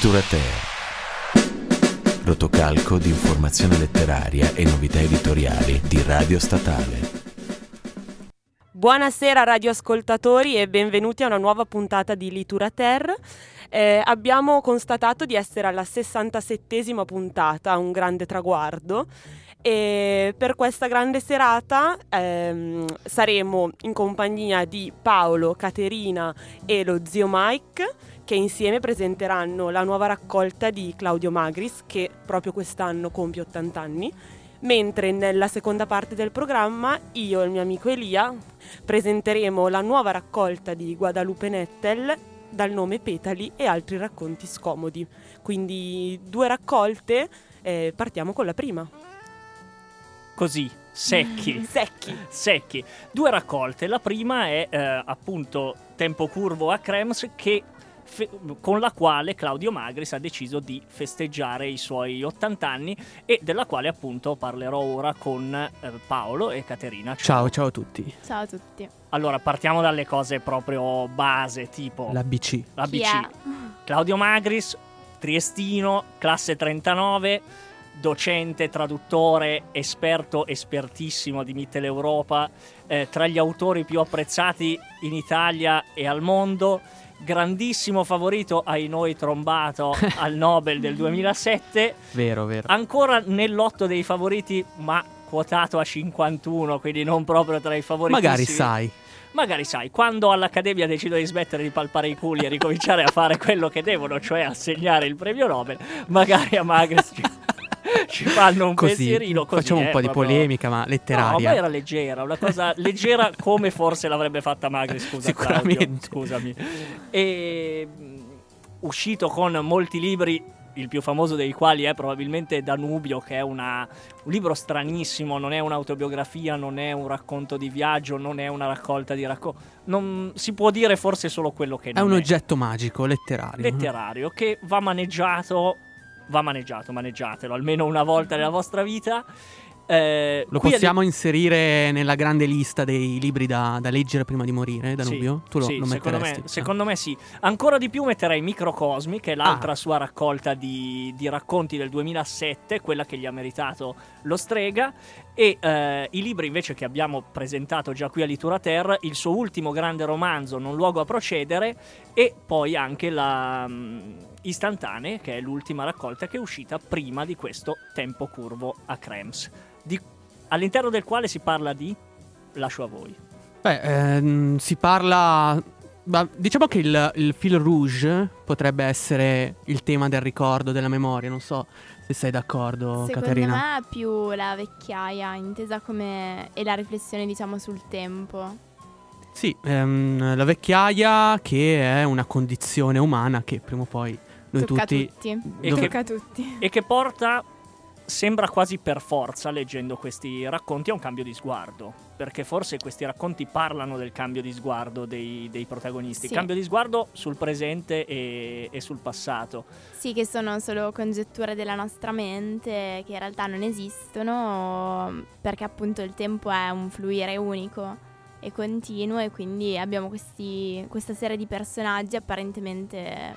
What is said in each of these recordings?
Literature. Rotocalco di informazione letteraria e novità editoriali di Radio Statale. Buonasera radioascoltatori e benvenuti a una nuova puntata di Litura Ter. Eh, abbiamo constatato di essere alla 67esima puntata, un grande traguardo. E per questa grande serata ehm, saremo in compagnia di Paolo, Caterina e lo zio Mike che insieme presenteranno la nuova raccolta di Claudio Magris che proprio quest'anno compie 80 anni mentre nella seconda parte del programma io e il mio amico Elia presenteremo la nuova raccolta di Guadalupe Nettel dal nome Petali e altri racconti scomodi. Quindi due raccolte, eh, partiamo con la prima. Così, secchi. secchi. Secchi. Due raccolte. La prima è eh, appunto Tempo Curvo a Krems che fe- con la quale Claudio Magris ha deciso di festeggiare i suoi 80 anni e della quale appunto parlerò ora con eh, Paolo e Caterina. Ciao, ciao a tutti. Ciao a tutti. Allora, partiamo dalle cose proprio base, tipo L'ABC. l'ABC. Claudio Magris, triestino, classe 39, docente, traduttore, esperto, espertissimo di Mitteleuropa, eh, tra gli autori più apprezzati in Italia e al mondo, grandissimo favorito ai noi trombato al Nobel del 2007, Vero, vero. ancora nell'otto dei favoriti, ma quotato a 51, quindi non proprio tra i favoriti. Magari sai. Magari sai, quando all'Accademia decidono di smettere di palpare i culi e ricominciare a fare quello che devono, cioè assegnare il premio Nobel, magari a Magris ci, ci fanno un Così. pensierino così. Facciamo un eh, po' di polemica, ma No, letteraria. ma era leggera, una cosa leggera come forse l'avrebbe fatta Magris, scusa Sicuramente. Claudio, scusami. E mh, uscito con molti libri, il più famoso dei quali è probabilmente Danubio, che è una- un libro stranissimo, non è un'autobiografia, non è un racconto di viaggio, non è una raccolta di racconti. Non si può dire forse solo quello che È non un oggetto magico, letterario. letterario che va maneggiato, va maneggiato, maneggiatelo almeno una volta nella vostra vita. Eh, Lo possiamo inserire nella grande lista dei libri da, da leggere prima di morire, Danubio? Sì, tu lo, sì, lo secondo, me, secondo me sì. Ancora di più metterei Microcosmi, che è l'altra Ah. sua raccolta di, di racconti del 2007, quella che gli ha meritato lo Strega. E eh, i libri invece che abbiamo presentato già qui a Litura Terra, il suo ultimo grande romanzo, Non luogo a procedere, e poi anche la mm, Istantanee, che è l'ultima raccolta che è uscita prima di questo tempo curvo a Krems, di- all'interno del quale si parla di... Lascio a voi. Beh, ehm, si parla... ma diciamo che il, il fil rouge potrebbe essere il tema del ricordo, della memoria. Non so se sei d'accordo, Secondo Caterina. me è più la vecchiaia, intesa come... e la riflessione diciamo sul tempo. Sì, ehm, la vecchiaia che è una condizione umana che prima o poi noi Tocca tutti... tutti. E dov- che- Tocca a tutti. e che porta, sembra quasi per forza, leggendo questi racconti, a un cambio di sguardo. Perché forse questi racconti parlano del cambio di sguardo dei, dei protagonisti. Sì. Cambio di sguardo sul presente e, e sul passato. Sì, che sono solo congetture della nostra mente che in realtà non esistono perché appunto il tempo è un fluire unico e continuo e quindi abbiamo questi, questa serie di personaggi apparentemente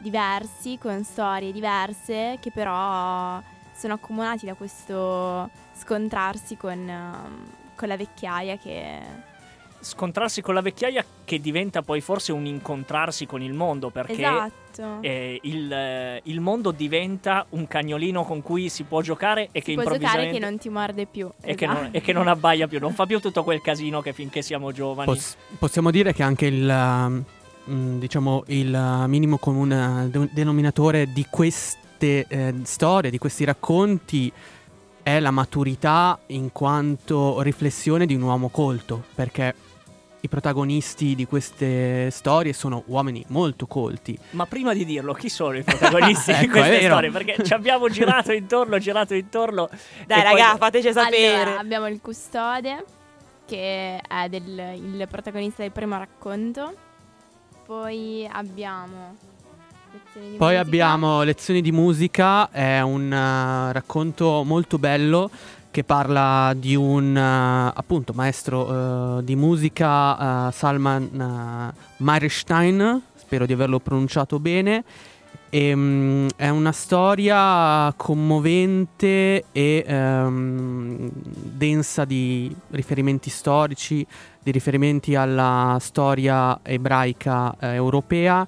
diversi, con storie diverse che però sono accomunati da questo scontrarsi con, ehm, con la vecchiaia che... Scontrarsi con la vecchiaia che diventa poi forse un incontrarsi con il mondo. Perché esatto. eh, il, eh, il mondo diventa un cagnolino con cui si può giocare e che Si può giocare improvvisamente... che non ti morde più. e, che non, esatto. e che non abbaia più, non fa più tutto quel casino che finché siamo giovani. Poss- possiamo dire che anche il, mm, diciamo, il uh, minimo comune de- denominatore di queste eh, storie, di questi racconti, è la maturità in quanto riflessione di un uomo colto, perché i protagonisti di queste storie sono uomini molto colti. Ma prima di dirlo, chi sono i protagonisti di Ecco, queste è vero. storie? Perché ci abbiamo girato intorno, girato intorno. Dai e poi- raga, fateci sapere. Allora, abbiamo il custode, che è del- il protagonista del primo racconto. Poi abbiamo. Lezioni di Poi musica. abbiamo Lezioni di musica, è un uh, racconto molto bello che parla di un uh, appunto maestro uh, di musica Salman uh, Meyerstein, spero di averlo pronunciato bene, E, mm, è una storia commovente e ehm, densa di riferimenti storici, di riferimenti alla storia ebraica eh, europea,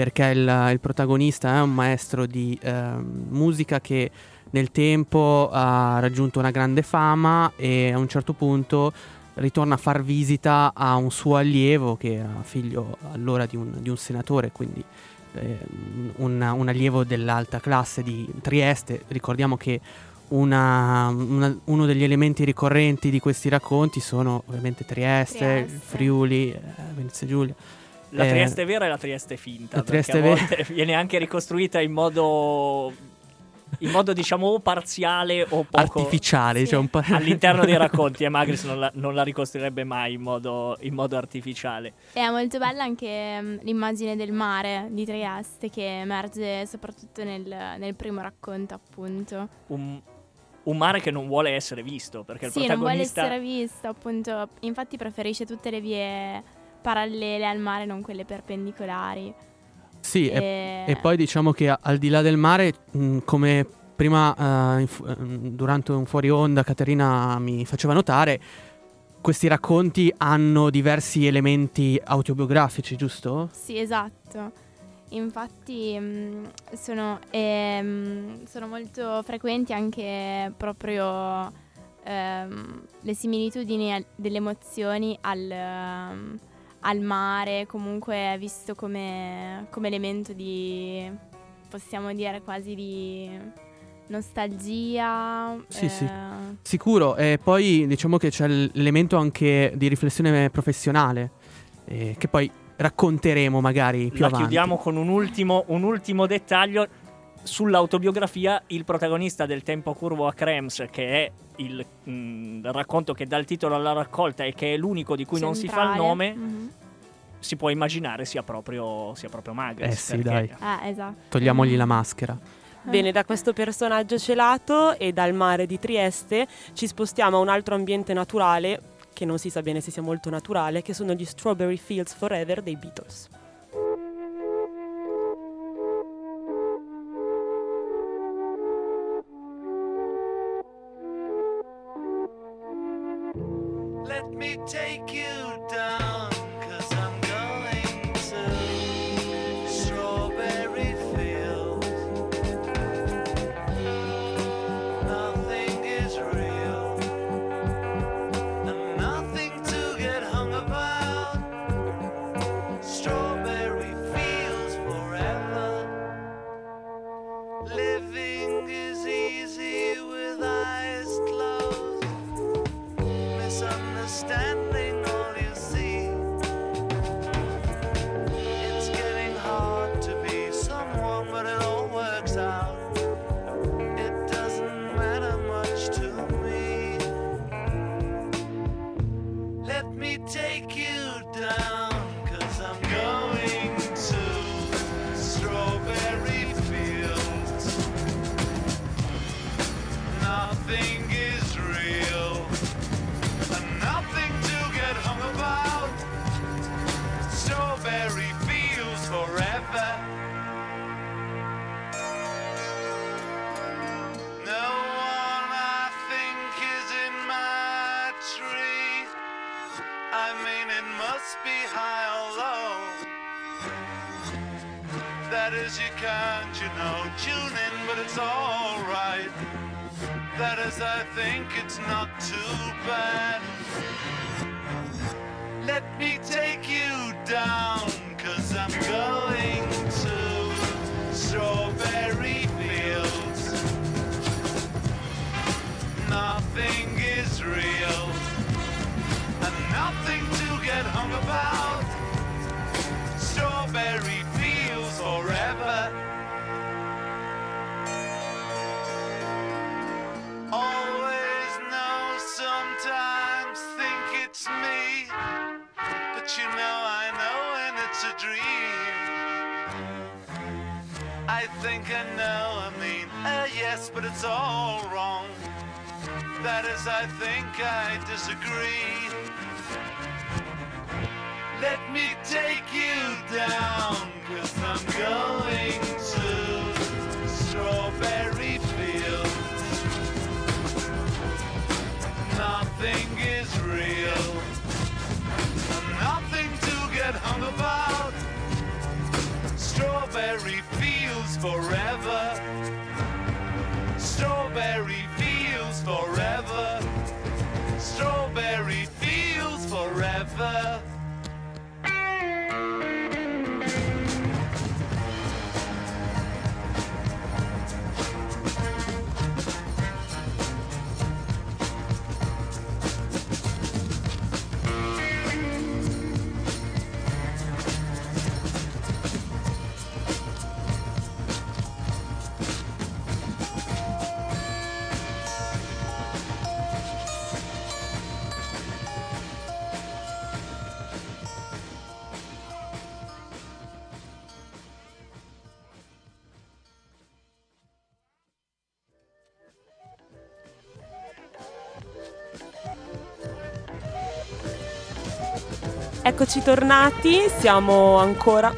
perché il, il protagonista è un maestro di ehm, musica che nel tempo ha raggiunto una grande fama e a un certo punto ritorna a far visita a un suo allievo che era figlio allora di un, di un senatore, quindi eh, un, un, allievo dell'alta classe di Trieste. Ricordiamo che una, una, uno degli elementi ricorrenti di questi racconti sono ovviamente Trieste, Trieste. Friuli, eh, Venezia Giulia. La eh, Trieste vera e la Trieste finta. La Trieste vera viene anche ricostruita in modo in modo diciamo parziale o poco artificiale sì. cioè po- all'interno dei racconti e Magris non la, non la ricostruirebbe mai in modo, in modo, artificiale è molto bella anche um, l'immagine del mare di Trieste che emerge soprattutto nel, nel primo racconto appunto un, un mare che non vuole essere visto perché il sì, protagonista non vuole essere visto appunto infatti preferisce tutte le vie parallele al mare non quelle perpendicolari sì, e... E, e, poi diciamo che al di là del mare, mh, come prima uh, inf- durante un fuori onda Caterina mi faceva notare, questi racconti hanno diversi elementi autobiografici, giusto? Sì, esatto. Infatti mh, sono, ehm, sono, molto frequenti anche proprio ehm, le similitudini delle emozioni al... Um, al mare, comunque è visto come, come elemento di, possiamo dire quasi di nostalgia. Sì, eh. sì, sicuro. E poi diciamo che c'è l'elemento anche di riflessione professionale, eh, che poi racconteremo magari più La avanti. chiudiamo con un ultimo, un ultimo dettaglio. Sull'autobiografia, il protagonista del Tempo Curvo a Krems, che è il mh, mm, racconto che dà il titolo alla raccolta e che è l'unico di cui Centrale. non si fa il nome, mm-hmm. si può immaginare sia proprio, sia proprio Magris. Eh sì, dai. Ah, esatto. Togliamogli la maschera. Bene, da questo personaggio celato e dal mare di Trieste ci spostiamo a un altro ambiente naturale, che non si sa bene se sia molto naturale, che sono gli Strawberry Fields Forever dei Beatles. I mean, it must be high or low. That is, you can't, you know, tune in, but it's alright. That is, I think it's not too bad. Let me take you down. and no, I mean a yes, but it's all wrong. That is, I think I disagree. Let me take you down, cause I'm going to Strawberry Fields. Nothing is real, nothing to get hung about. Strawberry forever. Strawberry Eccoci tornati, siamo ancora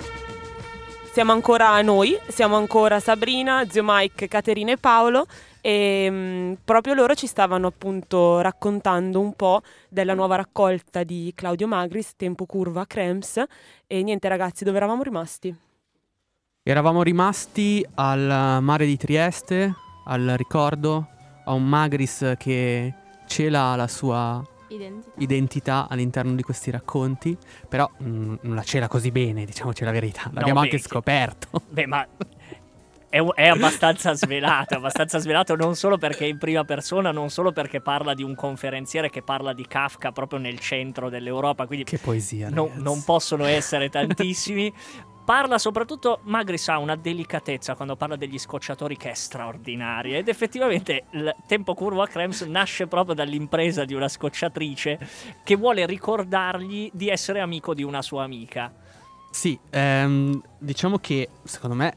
siamo ancora noi, siamo ancora Sabrina, zio Mike, Caterina e Paolo e mm, proprio loro ci stavano appunto raccontando un po' della nuova raccolta di Claudio Magris, Tempo Curva Crems e niente ragazzi, dove eravamo rimasti? Eravamo rimasti al mare di Trieste, al ricordo, a un Magris che cela la sua Identità. identità all'interno di questi racconti, però mm, non la cela così bene, diciamoci la verità. L'abbiamo beh, anche che- scoperto. Beh, ma è, è abbastanza svelato, abbastanza svelato non solo perché è in prima persona, non solo perché parla di un conferenziere che parla di Kafka proprio nel centro dell'Europa, quindi Che poesia. no- ragazzi. non possono essere tantissimi. Parla soprattutto, Magris ha una delicatezza quando parla degli scocciatori che è straordinaria ed effettivamente il Tempo Curvo a Krems nasce proprio dall'impresa di una scocciatrice che vuole ricordargli di essere amico di una sua amica. Sì, ehm, diciamo che secondo me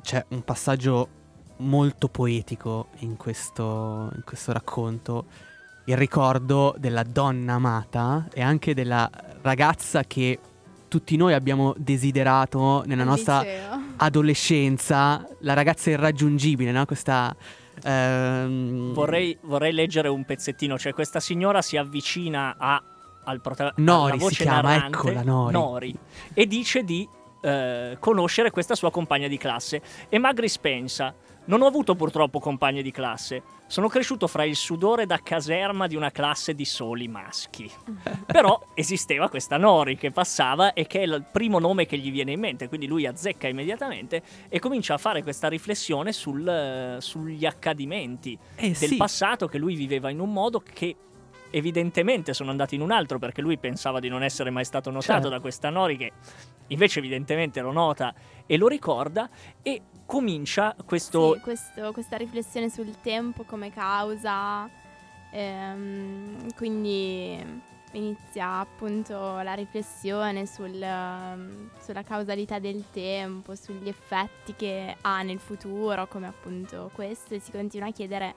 c'è un passaggio molto poetico in questo, in questo racconto. Il ricordo della donna amata e anche della ragazza che tutti noi abbiamo desiderato nella nostra liceo. adolescenza, la ragazza irraggiungibile, no? Questa... ehm, Vorrei, vorrei leggere un pezzettino, cioè questa signora si avvicina a, al prota- Nori si chiama, narrante, eccola, Nori. e dice di eh, conoscere questa sua compagna di classe. E Magris pensa, non ho avuto purtroppo compagne di classe, sono cresciuto fra il sudore da caserma di una classe di soli maschi. Però esisteva questa Nori che passava e che è il primo nome che gli viene in mente, quindi lui azzecca immediatamente e comincia a fare questa riflessione sul, sugli accadimenti eh, del sì. passato che lui viveva in un modo che evidentemente sono andati in un altro perché lui pensava di non essere mai stato notato Certo. da questa Nori che invece evidentemente lo nota e lo ricorda e comincia questo Sì, questo- questa riflessione sul tempo come causa, ehm, quindi inizia appunto la riflessione sul, ehm, sulla causalità del tempo, sugli effetti che ha nel futuro, come appunto questo, e si continua a chiedere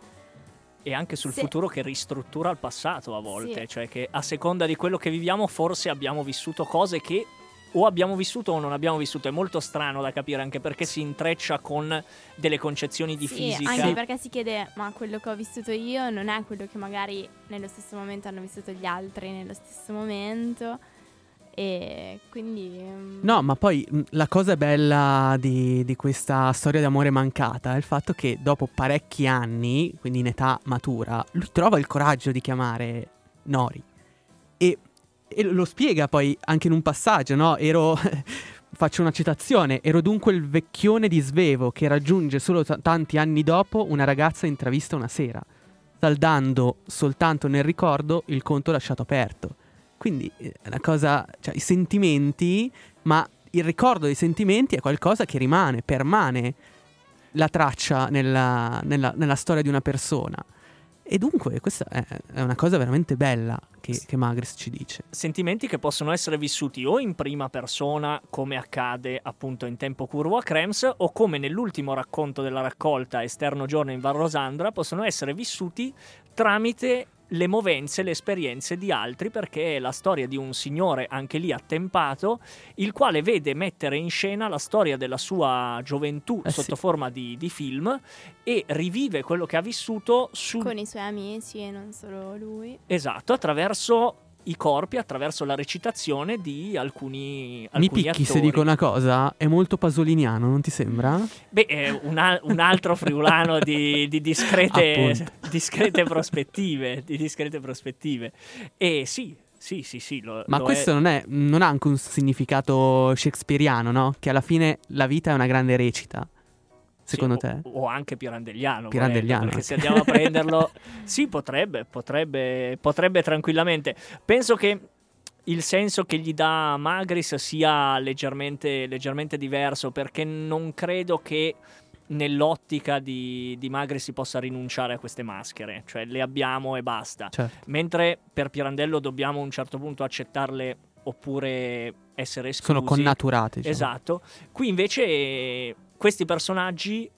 e anche sul Se- futuro che ristruttura il passato a volte, Sì. cioè che a seconda di quello che viviamo forse abbiamo vissuto cose che o abbiamo vissuto o non abbiamo vissuto, è molto strano da capire anche perché si intreccia con delle concezioni di sì, fisica. anche perché si chiede ma quello che ho vissuto io non è quello che magari nello stesso momento hanno vissuto gli altri nello stesso momento e quindi mm, No, ma poi mh, la cosa bella di, di questa storia d'amore mancata è il fatto che dopo parecchi anni, quindi in età matura, lui trova il coraggio di chiamare Nori. E, e lo spiega poi anche in un passaggio, no? Ero. Faccio una citazione. Ero dunque il vecchione di Svevo che raggiunge solo t- tanti anni dopo una ragazza intravista una sera, saldando soltanto nel ricordo il conto lasciato aperto. Quindi eh, è una cosa, cioè i sentimenti, ma il ricordo dei sentimenti è qualcosa che rimane, permane la traccia nella, nella- nella storia di una persona. E dunque questa è, una cosa veramente bella che, che Magris ci dice. sentimenti che possono essere vissuti o in prima persona, come accade appunto in tempo curvo a Krems, o come nell'ultimo racconto della raccolta Esterno giorno in Val Rosandra, possono essere vissuti tramite le movenze, le esperienze di altri, perché è la storia di un signore, anche lì attempato, il quale vede mettere in scena la storia della sua gioventù Eh sotto sì. forma di, di film e rivive quello che ha vissuto su, Con i suoi amici e non solo lui. esatto, attraverso i corpi, attraverso la recitazione di alcuni, Mi alcuni picchi se attori. dico una cosa, è molto pasoliniano, non ti sembra? Beh, è un, al- un altro friulano di, di discrete, discrete prospettive. Di discrete prospettive. E sì, sì, sì, sì. Lo, Ma lo questo è. non, è, non ha anche un significato shakespeariano, no? Che alla fine la vita è una grande recita, secondo o- te? O anche pirandelliano. Pirandelliano, volendo, Perché se andiamo a prenderlo... sì, potrebbe, potrebbe, potrebbe tranquillamente. Penso che il senso che gli dà Magris sia leggermente, leggermente diverso perché non credo che nell'ottica di, di Magris si possa rinunciare a queste maschere, cioè le abbiamo e basta. Certo. Mentre per Pirandello dobbiamo a un certo punto accettarle oppure essere esclusi. Sono connaturate. diciamo. Esatto. Qui invece questi personaggi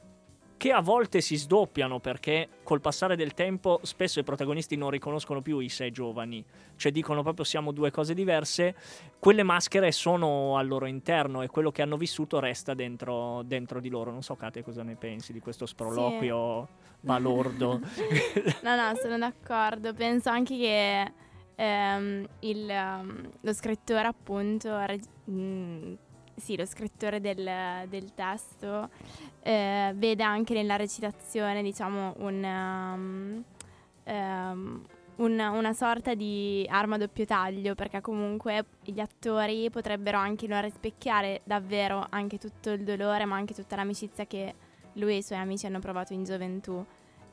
che a volte si sdoppiano perché col passare del tempo spesso i protagonisti non riconoscono più i sé giovani, cioè dicono proprio siamo due cose diverse, quelle maschere sono al loro interno e quello che hanno vissuto resta dentro, dentro di loro. Non so Kate cosa ne pensi di questo sproloquio balordo. No, no, sono d'accordo. Penso anche che ehm, il, ehm, lo scrittore, appunto, reg- mm, sì, lo scrittore del, del testo eh, vede anche nella recitazione, diciamo, un, um, ehm, un- una sorta di arma a doppio taglio, perché comunque gli attori potrebbero anche non rispecchiare davvero anche tutto il dolore, ma anche tutta l'amicizia che lui e i suoi amici hanno provato in gioventù.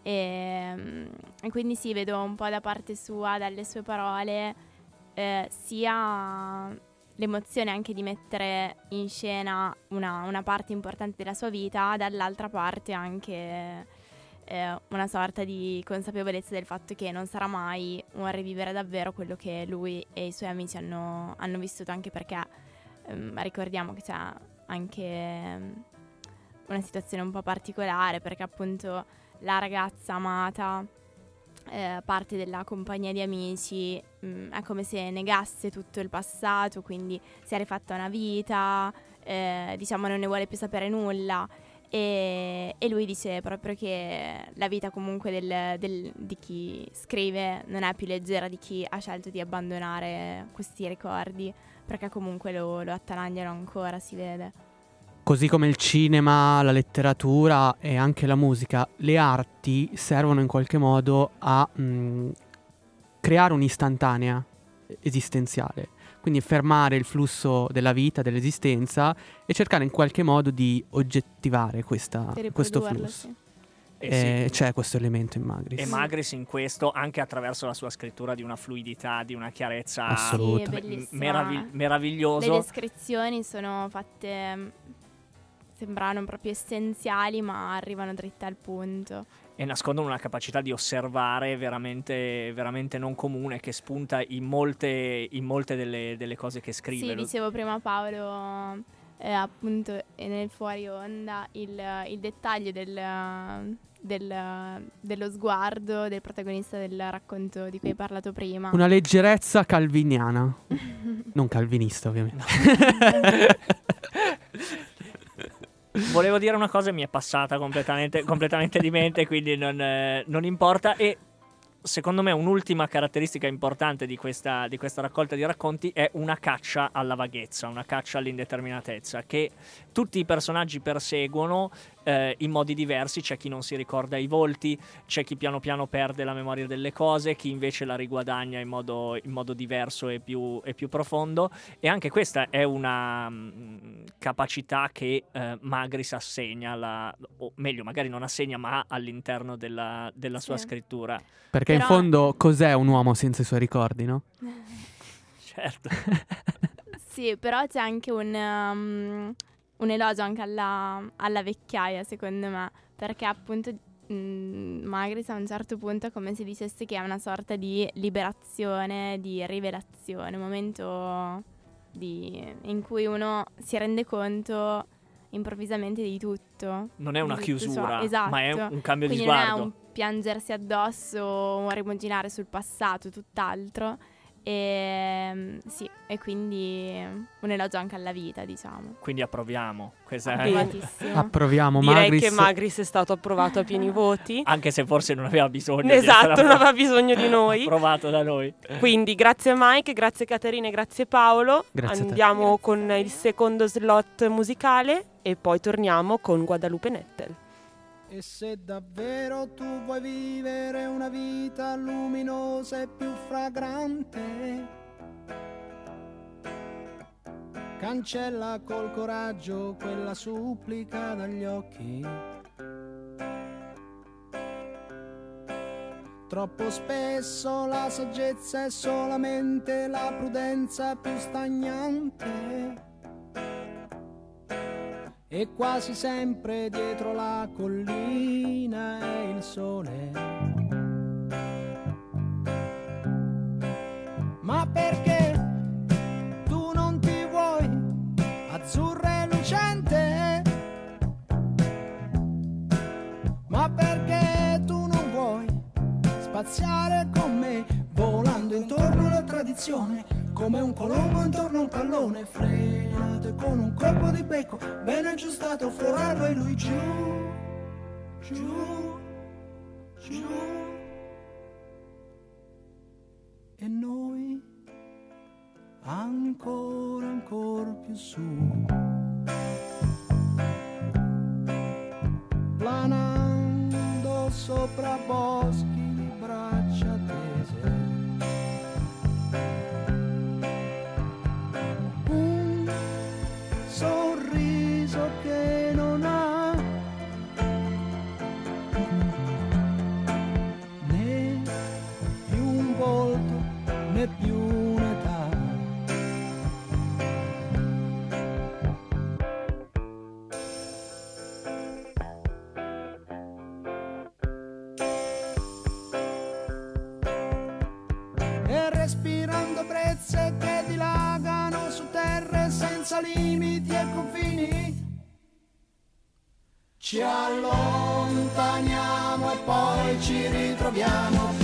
E, mm, e quindi sì, vedo un po' da parte sua, dalle sue parole, eh, sia l'emozione anche di mettere in scena una, una parte importante della sua vita, dall'altra parte anche eh, una sorta di consapevolezza del fatto che non sarà mai un rivivere davvero quello che lui e i suoi amici hanno, hanno vissuto, anche perché ehm, ricordiamo che c'è anche ehm, una situazione un po' particolare, perché appunto la ragazza amata eh, parte della compagnia di amici, mm, è come se negasse tutto il passato, quindi si è rifatta una vita, eh, diciamo non ne vuole più sapere nulla. E, e lui dice proprio che la vita comunque del- del- di chi scrive non è più leggera di chi ha scelto di abbandonare questi ricordi, perché comunque lo, lo attanagliano ancora, si vede. Così come il cinema, la letteratura e anche la musica, le arti servono in qualche modo a mh, creare un'istantanea esistenziale. Quindi fermare il flusso della vita, dell'esistenza e cercare in qualche modo di oggettivare questa- questo flusso. sì. Eh E sì. c'è questo elemento in Magris. E Magris in questo, anche attraverso la sua scrittura di una fluidità, di una chiarezza Assoluta. Sì, è me- bellissima. meravi- Le descrizioni sono fatte, mm, sembrano proprio essenziali, ma arrivano dritte al punto. e nascondono una capacità di osservare veramente, veramente non comune che spunta in molte, in molte delle, delle cose che scrive. Sì, dicevo prima Paolo, eh, appunto, e nel fuori onda, il, il dettaglio del, del- dello sguardo del protagonista del racconto di cui hai parlato prima. Una leggerezza calviniana. non calvinista, ovviamente. Volevo dire una cosa e mi è passata completamente, completamente di mente, quindi non, eh, non importa. E secondo me un'ultima caratteristica importante di questa, di questa raccolta di racconti è una caccia alla vaghezza, una caccia all'indeterminatezza, che tutti i personaggi perseguono eh, in modi diversi. C'è chi non si ricorda i volti, c'è chi piano piano perde la memoria delle cose, chi invece la riguadagna in modo, in modo diverso e più, e più profondo. E anche questa è una mm, capacità che eh, Magris assegna, alla- o meglio, magari non assegna, ma all'interno della, della sua Sì. scrittura. Perché in Però- fondo cos'è un uomo senza i suoi ricordi, no? Certo. Sì, però c'è anche un, um, un elogio anche alla, alla vecchiaia, secondo me, perché appunto mm, Magris a un certo punto è come se dicesse che è una sorta di liberazione, di rivelazione, un momento di- in cui uno si rende conto improvvisamente di tutto. Non è una chiusura, Esatto. ma è un cambio di Quindi non è sguardo. un piangersi addosso o rimuginare sul passato, tutt'altro. E mm, sì, e quindi un elogio anche alla vita, diciamo. Quindi approviamo. Questa. Approvatissimo. Approviamo Direi Magris. che Magris è stato approvato a pieni voti. Anche se forse non aveva bisogno di Esatto, non aveva bisogno di noi. approvato da noi. Quindi grazie Mike, grazie Caterina e grazie Paolo. Grazie a te. Andiamo con il secondo slot musicale e poi torniamo con Guadalupe Nettel. E se davvero tu vuoi vivere una vita luminosa e più fragrante, cancella col coraggio quella supplica dagli occhi. Troppo spesso la saggezza è solamente la prudenza più stagnante. E quasi sempre dietro la collina è il sole. Ma perché tu non ti vuoi azzurra e lucente? Ma perché tu non vuoi spaziare con me volando intorno alla tradizione? Come un colombo intorno a un pallone frenato con un colpo di becco ben aggiustato forarlo e lui giù, giù, giù. E noi ancora, ancora più su. Planando sopra boschi Ci allontaniamo e poi ci ritroviamo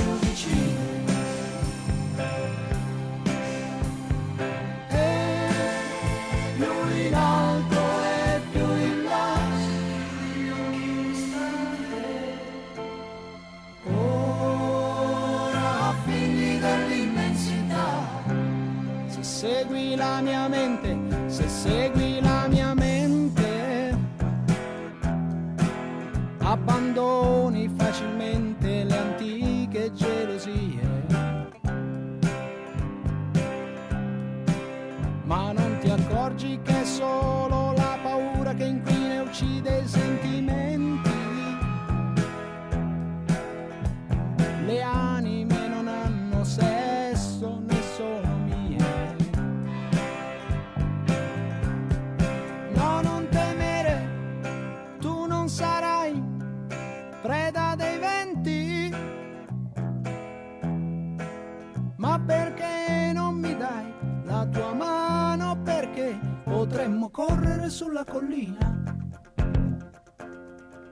correre sulla collina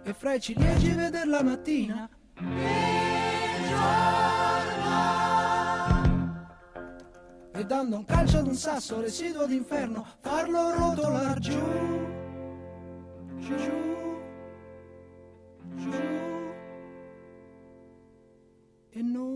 e fra i ciliegi vedere la mattina. E dando un calcio ad un sasso residuo d'inferno, farlo rotolar giù, giù, giù. E noi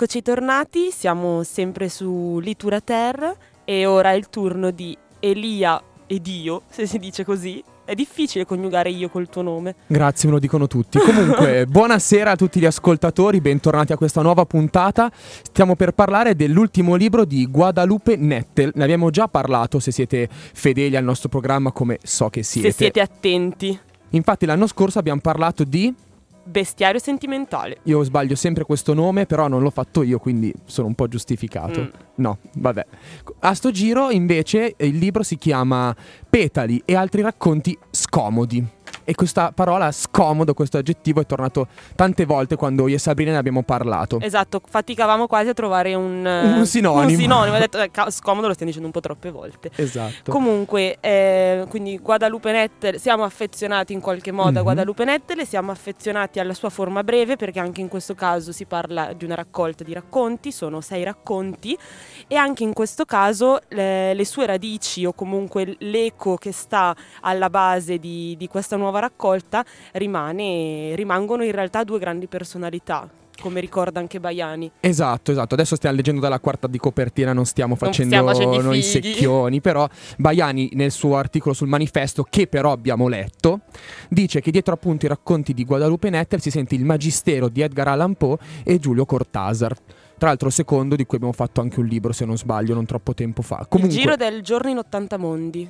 Eccoci tornati, siamo sempre su Litura Terra e ora è il turno di Elia ed io, se si dice così. È difficile coniugare io col tuo nome. Grazie, me lo dicono tutti. Comunque, buonasera a tutti gli ascoltatori, bentornati a questa nuova puntata. Stiamo per parlare dell'ultimo libro di Guadalupe Nettel. Ne abbiamo già parlato se siete fedeli al nostro programma, come so che siete. Se siete attenti. Infatti, l'anno scorso abbiamo parlato di. Bestiario sentimentale. Io sbaglio sempre questo nome, però non l'ho fatto io, quindi sono un po' giustificato. Mm. No, vabbè. A sto giro, invece, il libro si chiama Petali e altri racconti scomodi. E questa parola scomodo, questo aggettivo, è tornato tante volte quando io e Sabrina ne abbiamo parlato. Esatto, faticavamo quasi a trovare un, eh, Un sinonimo. Un sinonimo. Ho detto, eh, scomodo lo stiamo dicendo un po' troppe volte. Esatto. Comunque, eh, quindi Guadalupe Nettel, siamo affezionati in qualche modo Mhm. a Guadalupe Nettel e siamo affezionati alla sua forma breve perché anche in questo caso si parla di una raccolta di racconti, sono sei racconti e anche in questo caso le, le sue radici o comunque l'eco che sta alla base di, di questa nuova raccolta rimane, rimangono in realtà due grandi personalità, come ricorda anche Baiani. Esatto, esatto. Adesso stiamo leggendo dalla quarta di copertina, non stiamo Non facendo stiamo facendo i noi fighi. secchioni, però Baiani nel suo articolo sul manifesto, che però abbiamo letto, dice che dietro appunto i racconti di Guadalupe Nettel si sente il magistero di Edgar Allan Poe e Giulio Cortázar. Tra l'altro secondo di cui abbiamo fatto anche un libro, se non sbaglio, non troppo tempo fa. Comunque, Il giro del giorno in 80 mondi.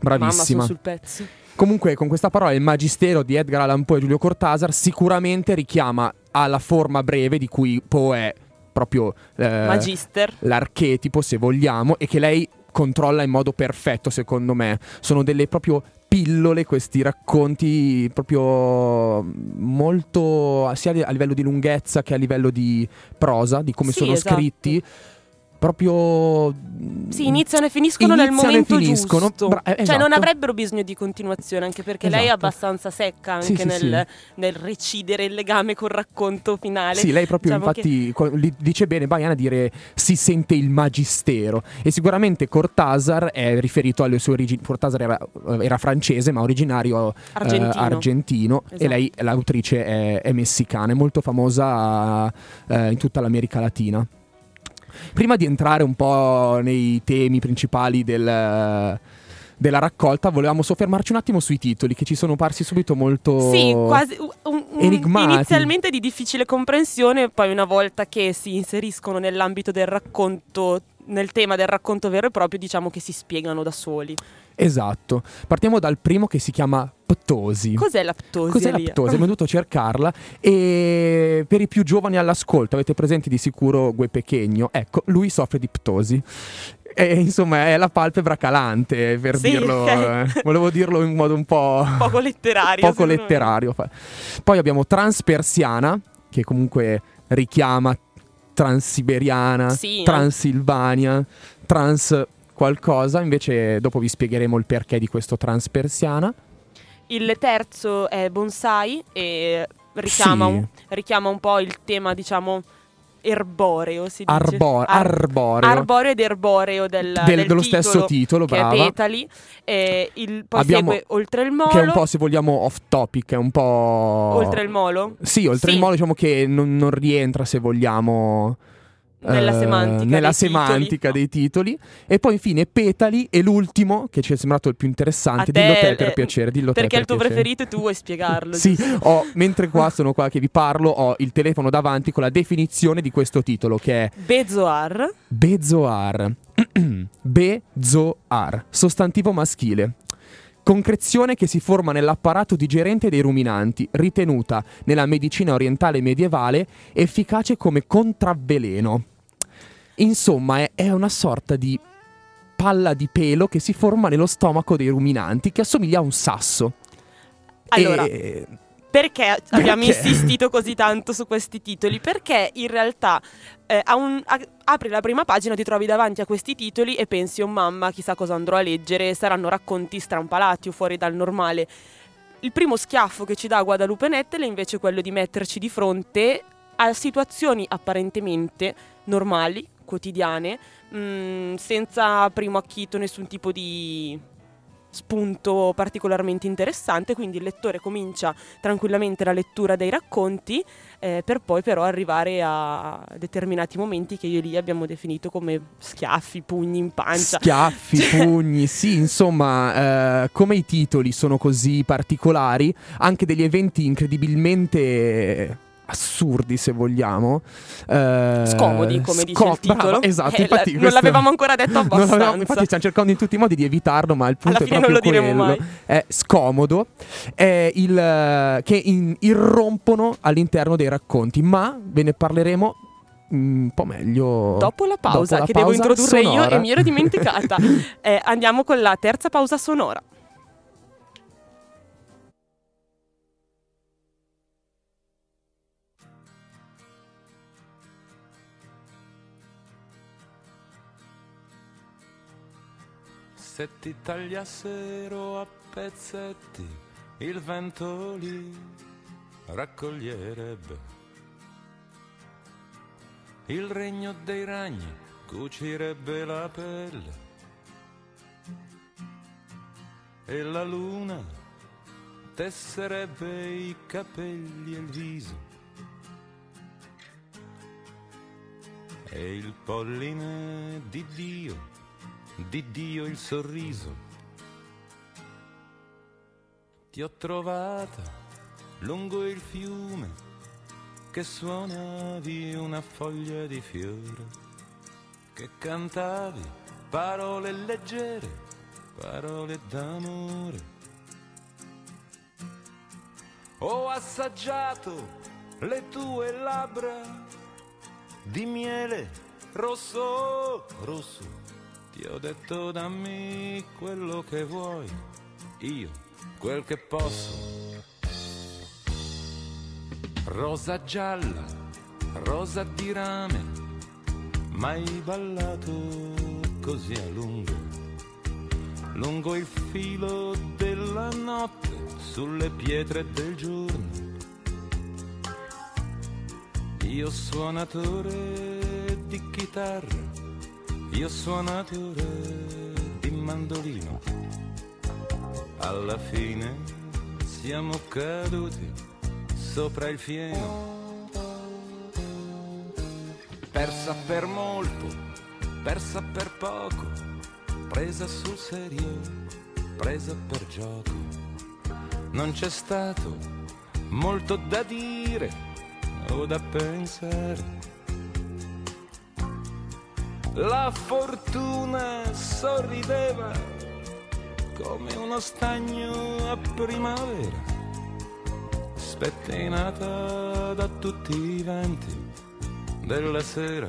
bravissima. Mamma, sono sul pezzo. Comunque, con questa parola, il magistero di Edgar Allan Poe e Giulio Cortázar sicuramente richiama alla forma breve di cui Poe è proprio eh, Magister. l'archetipo, se vogliamo, e che lei controlla in modo perfetto, secondo me. Sono delle proprio pillole questi racconti proprio molto sia a livello di lunghezza che a livello di prosa, di come Sì, sono esatto. scritti. Proprio Sì, iniziano e finiscono nel Iniziano e momento finiscono. giusto. Bra- eh, Cioè, non esatto. avrebbero bisogno di continuazione, anche perché lei è Esatto. abbastanza secca anche Sì, sì, nel, sì. nel recidere il legame col racconto finale. Sì, lei proprio Diciamo che- infatti li- dice bene Baiana dire si sente il magistero e sicuramente Cortázar è riferito alle sue origini, Cortázar era, era francese ma originario eh, Argentino. argentino e Esatto. lei l'autrice è, è messicana, è molto famosa eh, in tutta l'America Latina. Prima di entrare un po' nei temi principali del... Della raccolta volevamo soffermarci un attimo sui titoli che ci sono parsi subito molto Sì, quasi un- un- inizialmente di difficile comprensione, poi una volta che si inseriscono nell'ambito del racconto, nel tema del racconto vero e proprio, diciamo che si spiegano da soli. Esatto. Partiamo dal primo che si chiama Ptosi. Cos'è la ptosi? Cos'è la ptosi? Abbiamo dovuto cercarla e per i più giovani all'ascolto avete presenti di sicuro Gue Pechegno. Ecco, lui soffre di ptosi. E, insomma, è la palpebra calante, per Sì, dirlo. ok. eh, volevo dirlo in modo un po' Poco letterario. poco letterario. Poi abbiamo Transpersiana, che comunque richiama Transiberiana, Sì, Transilvania, Trans qualcosa. Invece dopo vi spiegheremo il perché di questo Transpersiana. Il terzo è bonsai e richiama, Sì. un, richiama un po' il tema, diciamo, erboreo, si dice. Arbo- Ar- arboreo. arboreo ed erboreo del, Del- del dello titolo, stesso titolo, che brava. è Petali. E il, poi Abbiamo- segue Oltre il Molo. Che è un po', se vogliamo, off topic, è un po'... Oltre il Molo? Sì, oltre Sì. il molo diciamo che non, non rientra, se vogliamo... Nella eh, semantica nella dei semantica titoli. dei titoli e poi infine Petali e l'ultimo che ci è sembrato il più interessante A dillo te, te per eh, piacere dillo te Perché è il tuo piacere. preferito e tu vuoi spiegarlo. Sì, ho, mentre qua sono qua che vi parlo ho il telefono davanti con la definizione di questo titolo che è Bezoar. Bezoar. Bezoar, sostantivo maschile. Concrezione che si forma nell'apparato digerente dei ruminanti, ritenuta nella medicina orientale medievale efficace come contravveleno. Insomma, è, è una sorta di palla di pelo che si forma nello stomaco dei ruminanti, che assomiglia a un sasso. Allora, E- Perché abbiamo Perché? insistito così tanto su questi titoli? Perché in realtà eh, a un- a- apri la prima pagina, ti trovi davanti a questi titoli e pensi, oh mamma, chissà cosa andrò a leggere, saranno racconti strampalati o fuori dal normale. Il primo schiaffo che ci dà Guadalupe Nettel è invece quello di metterci di fronte a situazioni apparentemente normali, quotidiane, mh, senza primo acchito nessun tipo di spunto particolarmente interessante, quindi il lettore comincia tranquillamente la lettura dei racconti eh, per poi però arrivare a determinati momenti che io e lì abbiamo definito come schiaffi, pugni in pancia. Schiaffi, pugni, sì, insomma, eh, come i titoli sono così particolari, anche degli eventi incredibilmente assurdi se vogliamo Eh, Scomodi, come dice sco- il titolo. brava, esatto Eh, infatti non questo- l'avevamo ancora detto Non abbastanza. infatti stiamo cercando in tutti i modi di evitarlo ma il punto Alla è fine non proprio lo diremo quello. mai. è scomodo è il, che in- irrompono all'interno dei racconti ma ve ne parleremo mm, un po' meglio Dopo la pausa, dopo la che devo pausa introdurre io sonora. e mi ero dimenticata. Eh, andiamo con la terza pausa sonora. Se ti tagliassero a pezzetti, il vento li raccoglierebbe. Il regno dei ragni cucirebbe la pelle. E la luna tesserebbe i capelli e il viso. E il polline di Dio di Dio il sorriso. Ti ho trovata lungo il fiume che suonavi una foglia di fiore, che cantavi parole leggere, parole d'amore. Ho assaggiato le tue labbra di miele rosso, rosso. Ti ho detto dammi quello che vuoi, io quel che posso. Rosa gialla, rosa di rame, mai ballato così a lungo, lungo il filo della notte, sulle pietre del giorno. Io suonatore di chitarra, io suonatore di mandolino, alla fine siamo caduti sopra il fieno. Persa per molto, persa per poco, presa sul serio, presa per gioco. Non c'è stato molto da dire o da pensare. La fortuna sorrideva come uno stagno a primavera, spettinata da tutti i venti della sera.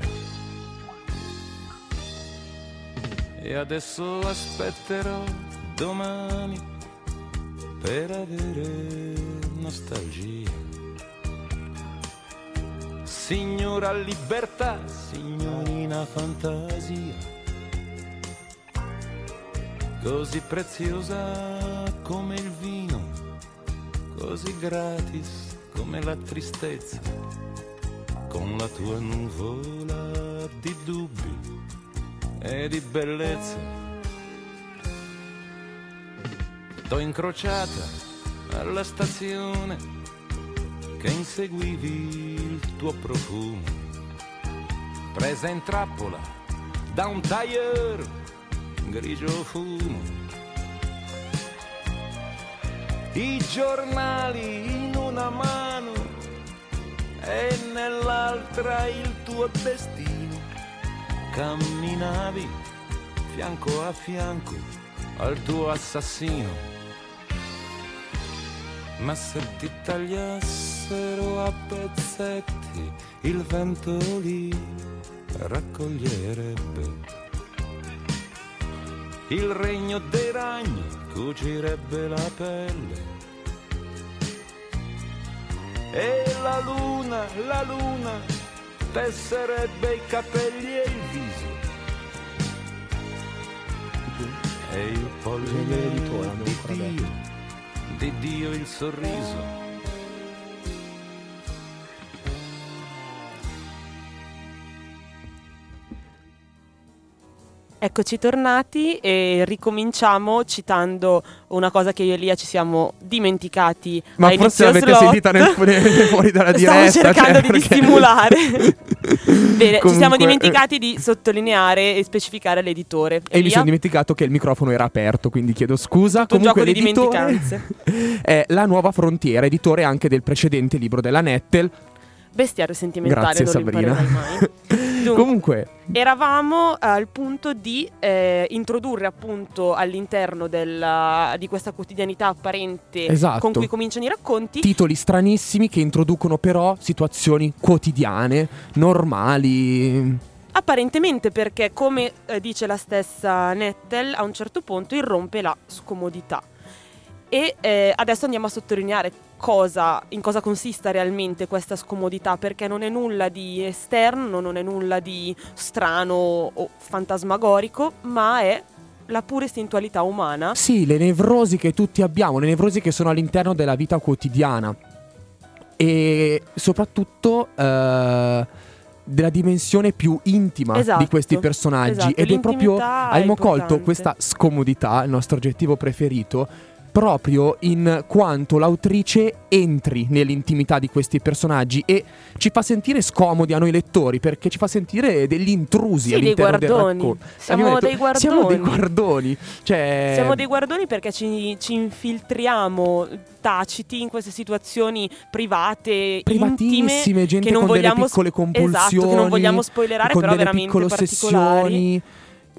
E adesso aspetterò domani per avere nostalgia. Signora libertà, signorina fantasia, così preziosa come il vino, così gratis come la tristezza, con la tua nuvola di dubbi e di bellezza. T'ho incrociata alla stazione che inseguivi il tuo profumo, presa in trappola da un tailleur grigio fumo. I giornali in una mano e nell'altra il tuo destino. Camminavi fianco a fianco al tuo assassino. Ma se ti tagliassero a pezzetti, il vento li raccoglierebbe. Il regno dei ragni cucirebbe la pelle. E la luna, la luna, tesserebbe i capelli e il viso. E il polline di Dio di Dio il sorriso. Eccoci tornati e ricominciamo citando una cosa che io e Elia ci siamo dimenticati Ma forse l'avete slot. sentita nel, fuori dalla Stavo diretta. cercando cioè, di perché- dissimulare. Bene, ci siamo Comunque, eh, dimenticati di sottolineare e specificare l'editore. E mi Elia? sono dimenticato che il microfono era aperto, quindi chiedo scusa. Tutto un Comunque gioco di l'editore dimenticanze. è La Nuova Frontiera, editore anche del precedente libro della Nettel. Bestiario sentimentale, Grazie non Sabrina. mai. Dunque, Comunque, Eravamo al punto di eh, introdurre appunto all'interno della- di questa quotidianità apparente Esatto. con cui cominciano i racconti titoli stranissimi che introducono però situazioni quotidiane, normali. apparentemente perché come eh, dice la stessa Nettel a un certo punto irrompe la scomodità. E eh, adesso andiamo a sottolineare cosa, in cosa consista realmente questa scomodità, perché non è nulla di esterno, non è nulla di strano o fantasmagorico, ma è la pura istintualità umana. Sì, le nevrosi che tutti abbiamo, le nevrosi che sono all'interno della vita quotidiana. E soprattutto eh, della dimensione più intima Esatto, di questi personaggi. esatto, Ed è proprio. è Abbiamo colto questa scomodità, il nostro aggettivo preferito. Proprio in quanto l'autrice entri nell'intimità di questi personaggi e ci fa sentire scomodi a noi lettori perché ci fa sentire degli intrusi Sì, dei all'interno del guardoni. racconto. Siamo detto, dei guardoni. Siamo dei guardoni. Cioè, Siamo dei guardoni perché ci, ci infiltriamo taciti in queste situazioni private, intime, privatissime, gente che non con delle vogliamo piccole sp- compulsioni, esatto, che non vogliamo spoilerare, con però delle veramente piccole ossessioni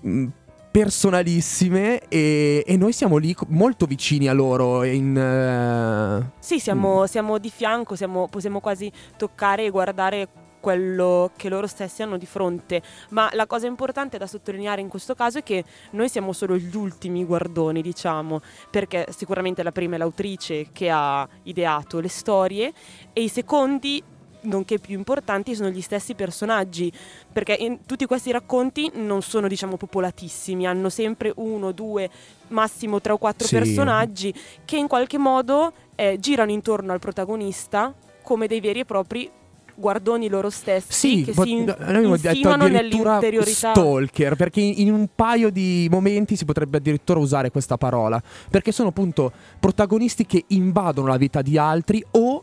mh, personalissime e, e noi siamo lì molto vicini a loro in, eh, Sì, siamo, Mm. siamo di fianco, siamo- possiamo quasi toccare e guardare quello che loro stessi hanno di fronte. Ma la cosa importante da sottolineare in questo caso è che noi siamo solo gli ultimi guardoni, diciamo, perché sicuramente la prima è l'autrice che ha ideato le storie e i secondi nonché più importanti sono gli stessi personaggi perché in tutti questi racconti non sono diciamo popolatissimi hanno sempre uno, due, massimo tre o quattro Sì. personaggi che in qualche modo eh, girano intorno al protagonista come dei veri e propri guardoni loro stessi Sì, che si in- insinuano addirittura nell'interiorità stalker, perché in un paio di momenti si potrebbe addirittura usare questa parola, perché sono appunto protagonisti che invadono la vita di altri o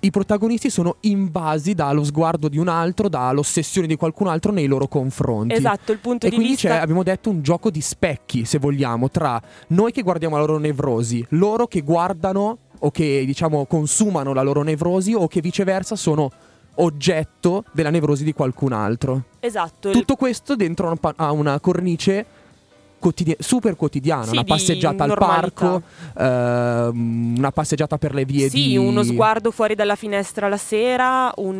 i protagonisti sono invasi dallo sguardo di un altro, dall'ossessione di qualcun altro nei loro confronti. esatto il punto E di quindi vista c'è, abbiamo detto, un gioco di specchi, se vogliamo, tra noi che guardiamo la loro nevrosi, loro che guardano o che, diciamo, consumano la loro nevrosi o che viceversa sono oggetto della nevrosi di qualcun altro. esatto il- Tutto questo dentro a una cornice quotidi- super quotidiana, Sì, una passeggiata al normalità. parco, ehm, una passeggiata per le vie Sì, di... uno sguardo fuori dalla finestra la sera, un,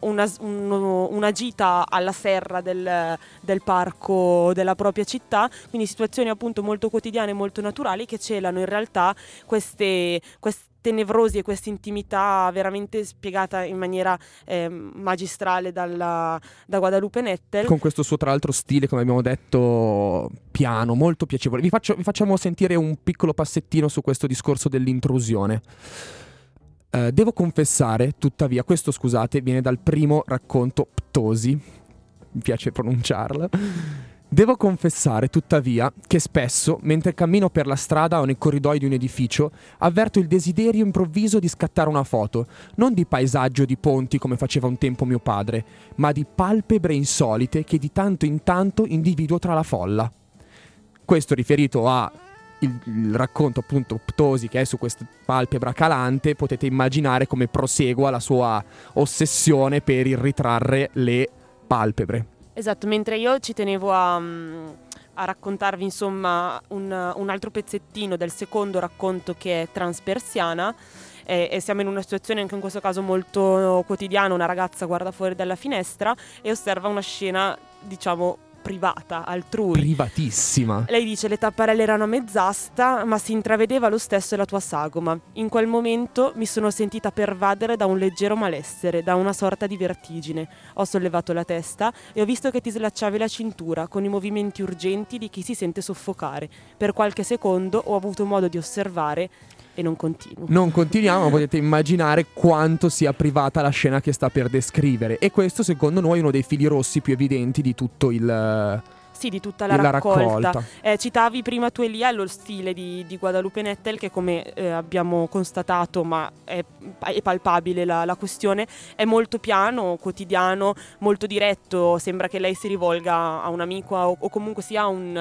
una, uno- una gita alla serra del, del parco della propria città, quindi situazioni appunto molto quotidiane, molto naturali che celano in realtà queste, queste nevrosi e questa intimità veramente spiegata in maniera ehm, magistrale dalla- da Guadalupe Nettel. con questo suo tra l'altro stile, come abbiamo detto, piano, molto piacevole. Vi, faccio- vi facciamo sentire un piccolo passettino su questo discorso dell'intrusione. Eh, devo confessare, tuttavia, questo scusate, viene dal primo racconto Ptosi, mi piace pronunciarla. Devo confessare, tuttavia, che spesso, mentre cammino per la strada o nei corridoi di un edificio, avverto il desiderio improvviso di scattare una foto, non di paesaggio di ponti come faceva un tempo mio padre, ma di palpebre insolite che di tanto in tanto individuo tra la folla. Questo riferito a il, il racconto appunto Ptosi che è su questa palpebra calante, potete immaginare come prosegua la sua ossessione per il ritrarre le palpebre. Esatto, mentre io ci tenevo a, mm, a raccontarvi insomma un, un altro pezzettino del secondo racconto che è Transpersiana e, e siamo in una situazione anche in questo caso molto quotidiana, una ragazza guarda fuori dalla finestra e osserva una scena diciamo privata, altrui. Privatissima. Lei dice le tapparelle erano a mezz'asta, ma si intravedeva lo stesso la tua sagoma. In quel momento mi sono sentita pervadere da un leggero malessere, da una sorta di vertigine. Ho sollevato la testa e ho visto che ti slacciavi la cintura con i movimenti urgenti di chi si sente soffocare. Per qualche secondo ho avuto modo di osservare e non continuo. Non continuiamo, ma potete immaginare quanto sia privata la scena che sta per descrivere. E questo, secondo noi, è uno dei fili rossi più evidenti di tutto il. Sì, di tutta la raccolta. raccolta. Eh, citavi prima tu Elia lo stile di, di Guadalupe Nettel che come eh, abbiamo constatato ma è, è palpabile la, la questione è molto piano, quotidiano, molto diretto, sembra che lei si rivolga a un amico o, o comunque sia a un,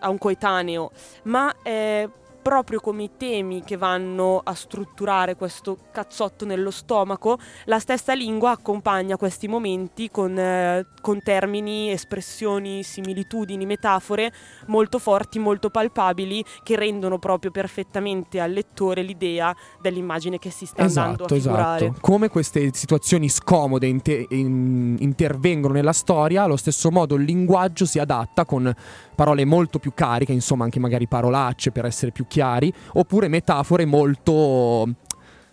a un coetaneo, ma è proprio come i temi che vanno a strutturare questo cazzotto nello stomaco, la stessa lingua accompagna questi momenti con, eh, con termini, espressioni, similitudini, metafore molto forti, molto palpabili, che rendono proprio perfettamente al lettore l'idea dell'immagine che si sta andando Esatto, a figurare. esatto. Come queste situazioni scomode inte- in- intervengono nella storia, allo stesso modo il linguaggio si adatta con parole molto più cariche, insomma anche magari parolacce per essere più chiari, oppure metafore molto...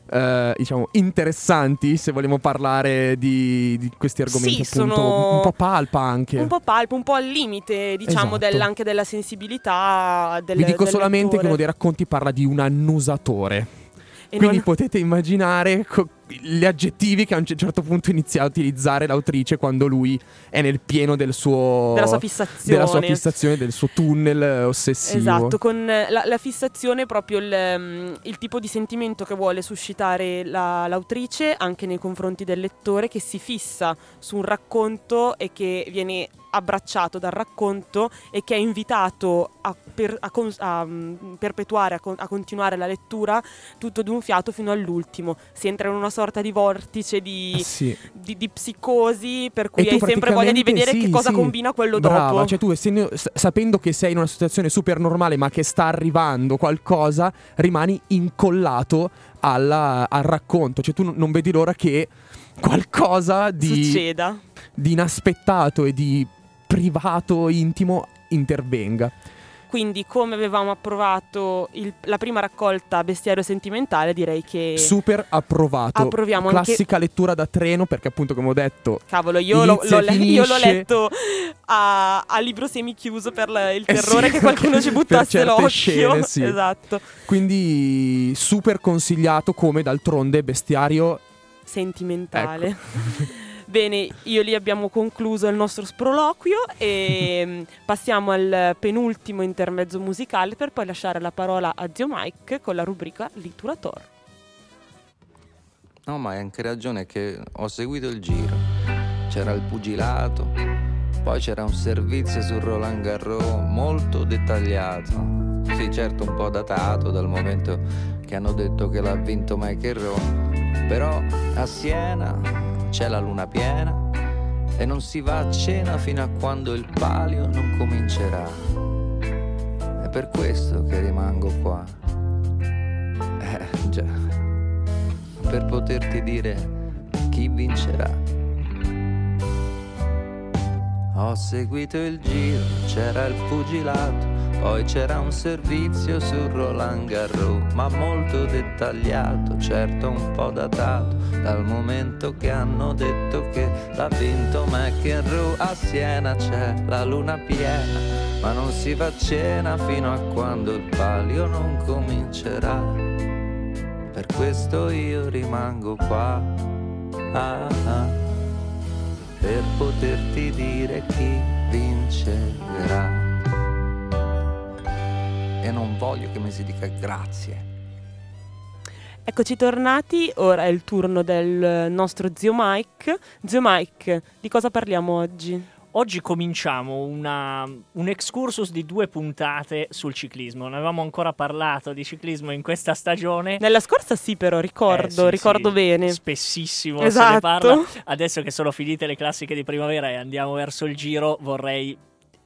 eh, diciamo interessanti se vogliamo parlare di, di questi argomenti Sì, appunto sono- un po' palpa anche Un po' palpo, un po' al limite, diciamo, Esatto. del- anche della sensibilità del vi dico del solamente che lettore. uno dei racconti parla di un annusatore E Quindi non- potete immaginare co- gli aggettivi che a un certo punto inizia a utilizzare l'autrice quando lui è nel pieno del suo della sua fissazione. della sua fissazione, del suo tunnel ossessivo. Esatto, con la, la fissazione proprio il, mm, il tipo di sentimento che vuole suscitare la- l'autrice anche nei confronti del lettore che si fissa su un racconto e che viene abbracciato dal racconto e che è invitato a, per- a a, mm, perpetuare, a, con- a continuare la lettura tutto d'un fiato fino all'ultimo. Si entra in una sorta di vortice di, Eh sì. di- di psicosi per cui hai sempre voglia di vedere praticamente che sì, cosa sì. combina quello Brava, dopo. cioè tu essendo- sapendo che sei in una situazione super normale ma che sta arrivando qualcosa, rimani incollato alla- al racconto, cioè tu non vedi l'ora che qualcosa di, Succeda. di inaspettato e di privato, intimo intervenga. Quindi, come avevamo approvato il- la prima raccolta Bestiario Sentimentale, direi che. Super approvato. Approviamo anche- Classica lettura da treno perché appunto come ho detto Cavolo, io, l'ho e le- io l'ho letto a, a libro semichiuso per la- il Eh terrore sì, che qualcuno ci buttasse l'occhio. scene, sì. Esatto. Quindi super consigliato come d'altronde bestiario. Sentimentale. Ecco. Bene, io lì abbiamo concluso il nostro sproloquio e mm, passiamo al penultimo intermezzo musicale per poi lasciare la parola a Zio Mike con la rubrica Liturator. No, ma hai anche ragione che ho seguito il giro. C'era il pugilato, poi c'era un servizio su Roland Garros molto dettagliato. Sì, certo un po' datato dal momento che hanno detto che l'ha vinto Michael Rowe. Però a Siena c'è la luna piena e non si va a cena fino a quando il palio non comincerà. È per questo che rimango qua. Eh, già per poterti dire chi vincerà. Ho seguito il giro, c'era il pugilato, poi c'era un servizio su Roland Garros, ma molto dettagliato, certo un po' datato, dal momento che hanno detto che l'ha vinto McEnroe. A Siena c'è la luna piena, ma non si va a cena fino a quando il palio non comincerà. Per questo io rimango qua ah, ah, per poterti dire chi vincerà. E non voglio che mi si dica grazie. Eccoci tornati, ora è il turno del nostro zio Mike. Zio Mike, di cosa parliamo oggi? Oggi cominciamo una- un excursus di due puntate sul ciclismo. Non avevamo ancora parlato di ciclismo in questa stagione. Nella scorsa sì però, ricordo, Eh, sì, ricordo sì, bene. Spessissimo se ne Esatto. parla. Adesso che sono finite le classiche di primavera e andiamo verso il giro, vorrei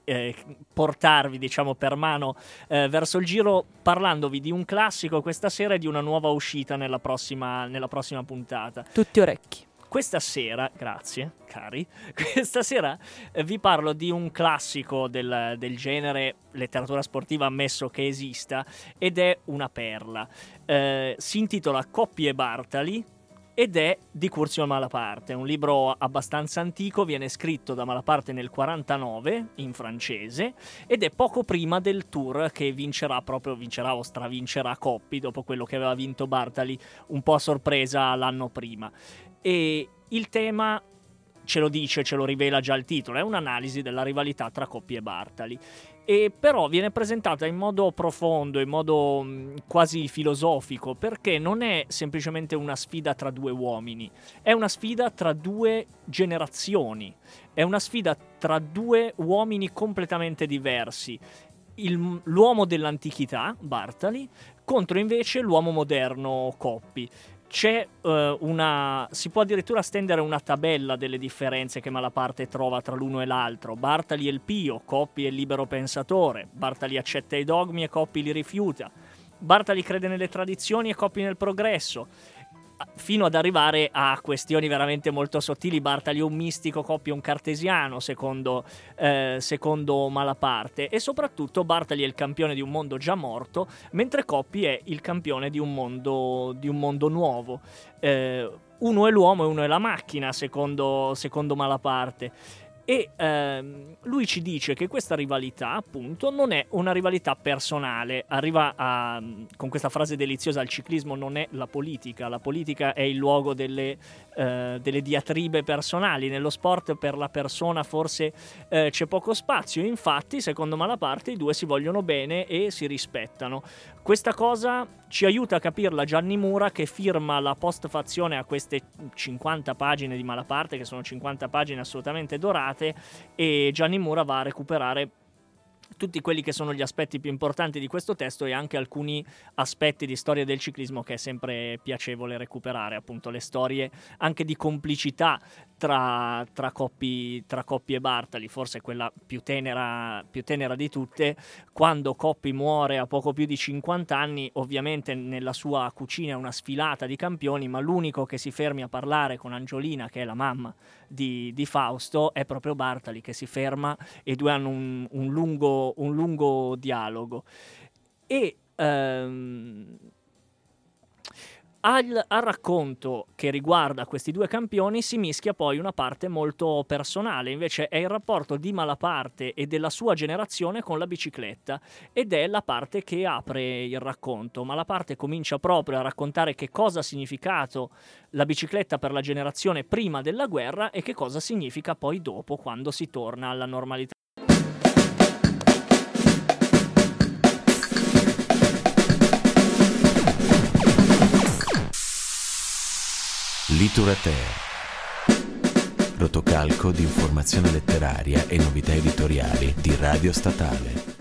eh, portarvi, diciamo, per mano eh, verso il giro parlandovi di un classico questa sera e di una nuova uscita nella prossima, nella prossima puntata. Tutti orecchi. Questa sera, grazie cari, questa sera eh, vi parlo di un classico del, del genere letteratura sportiva ammesso che esista ed è una perla. Eh, si intitola Coppie Bartali ed è di Curzio Malaparte, un libro abbastanza antico, viene scritto da Malaparte nel 49 in francese ed è poco prima del tour che vincerà proprio, vincerà o stravincerà Coppi dopo quello che aveva vinto Bartali un po' a sorpresa l'anno prima. E il tema ce lo dice, ce lo rivela già il titolo, è un'analisi della rivalità tra Coppi e Bartali. E però viene presentata in modo profondo, in modo mh, quasi filosofico, perché non è semplicemente una sfida tra due uomini, è una sfida tra due generazioni, è una sfida tra due uomini completamente diversi. Il- l'uomo dell'antichità, Bartali, contro invece l'uomo moderno, Coppi c'è eh, una. si può addirittura stendere una tabella delle differenze che Malaparte trova tra l'uno e l'altro. Bartali è il pio, Coppi è il libero pensatore. Bartali accetta i dogmi e Coppi li rifiuta. Bartali crede nelle tradizioni e Coppi nel progresso. Fino ad arrivare a questioni veramente molto sottili. Bartali è un mistico, Coppi è un cartesiano, secondo, eh, secondo Malaparte. E soprattutto Bartali è il campione di un mondo già morto, mentre Coppi è il campione di un mondo, di un mondo nuovo. Eh, uno è l'uomo e uno è la macchina, secondo, secondo Malaparte. E ehm, lui ci dice che questa rivalità, appunto, non è una rivalità personale. Arriva a, con questa frase deliziosa: il ciclismo non è la politica, la politica è il luogo delle, eh, delle diatribe personali. Nello sport per la persona forse eh, c'è poco spazio. Infatti, secondo Malaparte, i due si vogliono bene e si rispettano. Questa cosa ci aiuta a capirla Gianni Mura che firma la postfazione a queste 50 pagine di Malaparte, che sono 50 pagine assolutamente dorate, e Gianni Mura va a recuperare tutti quelli che sono gli aspetti più importanti di questo testo e anche alcuni aspetti di storia del ciclismo che è sempre piacevole recuperare, appunto le storie anche di complicità tra, tra, Coppi, tra Coppi e Bartali, forse quella più tenera, più tenera di tutte, quando Coppi muore a poco più di 50 anni, ovviamente nella sua cucina è una sfilata di campioni, ma l'unico che si fermi a parlare con Angiolina, che è la mamma di, di Fausto, è proprio Bartali che si ferma e due hanno un, un lungo, un lungo dialogo. E ehm, al, al, racconto che riguarda questi due campioni si mischia poi una parte molto personale, invece è il rapporto di Malaparte e della sua generazione con la bicicletta ed è la parte che apre il racconto. Malaparte comincia proprio a raccontare che cosa ha significato la bicicletta per la generazione prima della guerra e che cosa significa poi dopo quando si torna alla normalità. Literature. Rotocalco di informazione letteraria e novità editoriali di Radio Statale.